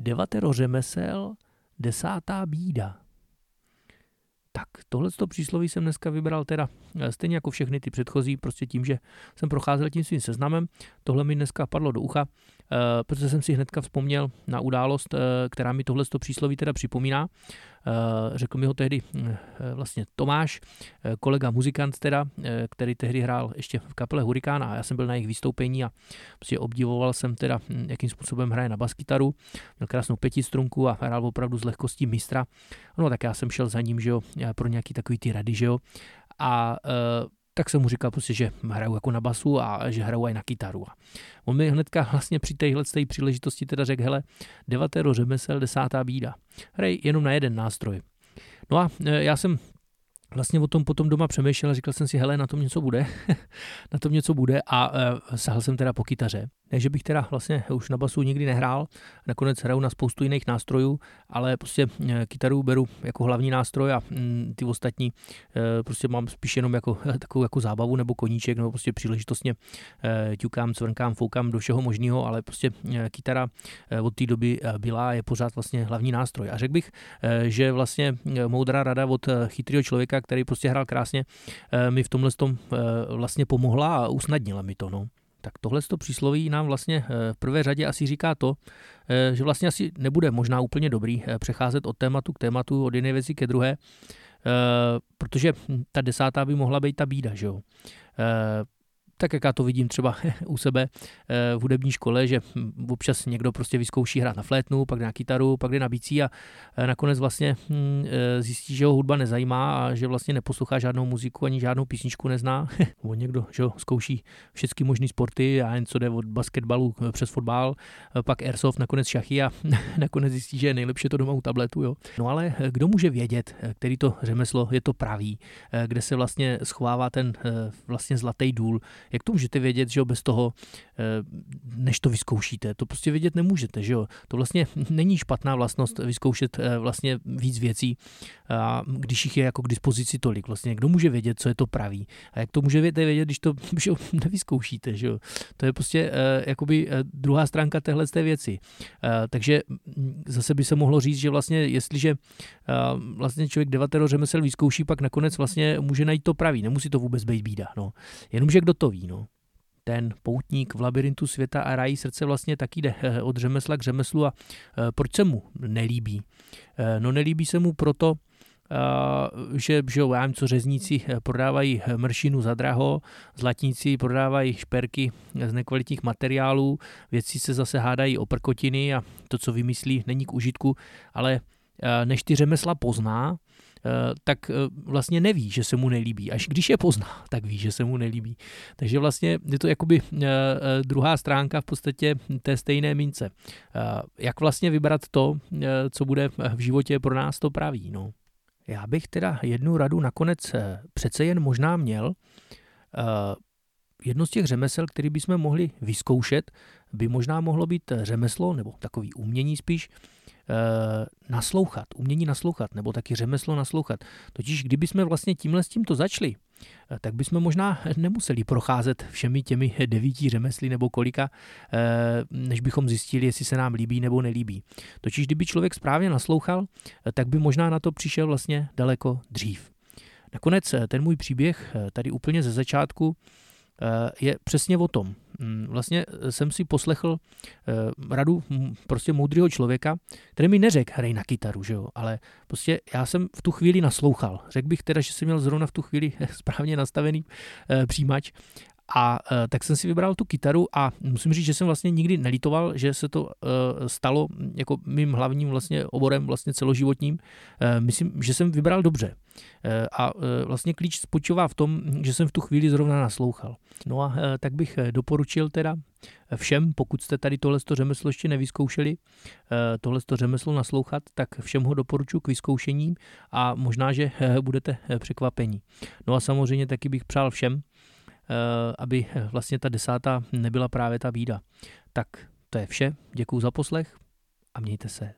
Devatero řemesel, desátá bída. Tak, tohle to přísloví jsem dneska vybral teda eh, stejně jako všechny ty předchozí, prostě tím, že jsem procházel tím svým seznamem. Tohle mi dneska padlo do ucha, protože jsem si hnedka vzpomněl na událost, eh, která mi tohle přísloví teda připomíná. Eh, řekl mi ho tehdy eh, vlastně Tomáš, eh, kolega muzikant teda, který tehdy hrál ještě v kapele Hurikán a já jsem byl na jejich vystoupení a prostě obdivoval jsem teda, hm, jakým způsobem hraje na baskytaru. Měl krásnou pětistrunku a hrál opravdu s lehkostí mistra. No tak já jsem šel za ním, že jo, pro nějaký takový ty rady, že jo. A tak jsem mu říkal prostě, že hraju jako na basu a že hraju i na kytaru. A on mi hnedka vlastně při téhle té příležitosti teda řekl, hele, devatero řemesel, desátá bída. Hrej jenom na jeden nástroj. No a e, já jsem vlastně o tom potom doma přemýšlel a říkal jsem si, hele, na tom něco bude, na tom něco bude a e, sahal jsem teda po kytaře. Ne, že bych teda vlastně už na basu nikdy nehrál, nakonec hraju na spoustu jiných nástrojů, ale prostě e, kytaru beru jako hlavní nástroj a mm, ty ostatní e, prostě mám spíš jenom jako takovou jako zábavu nebo koníček, nebo prostě příležitostně e, ťukám, cvrnkám, foukám do všeho možného, ale prostě e, kytara e, od té doby e, byla je pořád vlastně hlavní nástroj. A řekl bych, e, že vlastně e, moudrá rada od e, chytrého člověka, který prostě hrál krásně, e, mi v tomhle tom e, vlastně pomohla a usnadnila mi to. No. Tak tohle to přísloví nám vlastně eh, v prvé řadě asi říká to, eh, že vlastně asi nebude možná úplně dobrý eh, přecházet od tématu k tématu, od jedné věci ke druhé, protože ta desátá by mohla být ta bída, že jo tak jak já to vidím třeba u sebe eh, v hudební škole, že občas někdo prostě vyzkouší hrát na flétnu, pak na kytaru, pak jde na bicí a eh, nakonec vlastně hm, eh, zjistí, že ho hudba nezajímá a že vlastně neposlouchá žádnou muziku ani žádnou písničku nezná. Nebo někdo že ho, zkouší všechny možné sporty a jen co jde od basketbalu přes fotbal, pak airsoft, nakonec šachy a nakonec zjistí, že je nejlepší to doma u tabletu. Jo. No ale kdo může vědět, který to řemeslo je to pravý, kde se vlastně schovává ten vlastně zlatý důl, jak to můžete vědět, že jo, bez toho, eh, než to vyzkoušíte? To prostě vědět nemůžete, že jo. To vlastně není špatná vlastnost vyzkoušet eh, vlastně víc věcí, a když jich je jako k dispozici tolik. Vlastně kdo může vědět, co je to pravý? A jak to můžete vědět, když to že jo, nevyzkoušíte, že jo. To je prostě uh, jakoby druhá stránka téhle té věci. Takže mm, zase by se mohlo říct, že vlastně jestliže vlastně člověk devatero řemesel vyzkouší, pak nakonec vlastně může najít to pravý. Nemusí to vůbec být bída. No. Jenomže kdo to ví, no ten poutník v labirintu světa a rájí srdce vlastně taky jde eh, od řemesla k řemeslu a eh, proč se mu nelíbí? Eh, no nelíbí se mu proto, že, že já nevím, co řezníci prodávají mršinu za draho, zlatníci prodávají šperky z nekvalitních materiálů, věci se zase hádají o prkotiny a to, co vymyslí, není k užitku, ale než ty řemesla pozná, Eh, tak eh, vlastně neví, že se mu nelíbí. Až když je pozná, tak ví, že se mu nelíbí. Takže vlastně je to jakoby eh, druhá stránka v podstatě té stejné mince. Jak vlastně vybrat to, co bude v životě pro nás to praví. No. Já bych teda jednu radu nakonec přece jen možná měl. Jedno z těch řemesel, který bychom mohli vyzkoušet, by možná mohlo být řemeslo, nebo takový umění spíš, Eh, naslouchat, umění naslouchat, nebo taky řemeslo naslouchat. Totiž kdyby jsme vlastně tímhle s tímto začali, eh, tak bychom možná nemuseli procházet všemi těmi devíti řemesly nebo kolika, eh, než bychom zjistili, jestli se nám líbí nebo nelíbí. Totiž kdyby člověk správně naslouchal, tak by možná na to přišel vlastně daleko dřív. Nakonec ten můj příběh tady úplně ze začátku je přesně o tom. Mm, vlastně eh, jsem si poslechl eh, radu prostě moudrého člověka, který mi neřekl, hrej na kytaru, že jo, ale prostě já jsem v tu chvíli naslouchal. Řekl bych teda, že jsem měl zrovna v tu chvíli správně nastavený eh, přijímač a uh, tak jsem si vybral tu kytaru a musím říct, že jsem vlastně nikdy nelitoval, že se to uh, stalo jako mým hlavním vlastně oborem vlastně celoživotním. Uh, myslím, že jsem vybral dobře. Uh, a uh, vlastně klíč spočívá v tom, že jsem v tu chvíli zrovna naslouchal. No a uh, tak bych doporučil teda všem, pokud jste tady tohle řemeslo ještě nevyzkoušeli, tohle řemeslo naslouchat, tak všem ho doporučuji k vyzkoušení a možná, že budete překvapení. No a samozřejmě taky bych přál všem, aby vlastně ta desátá nebyla právě ta bída. Tak to je vše, děkuji za poslech a mějte se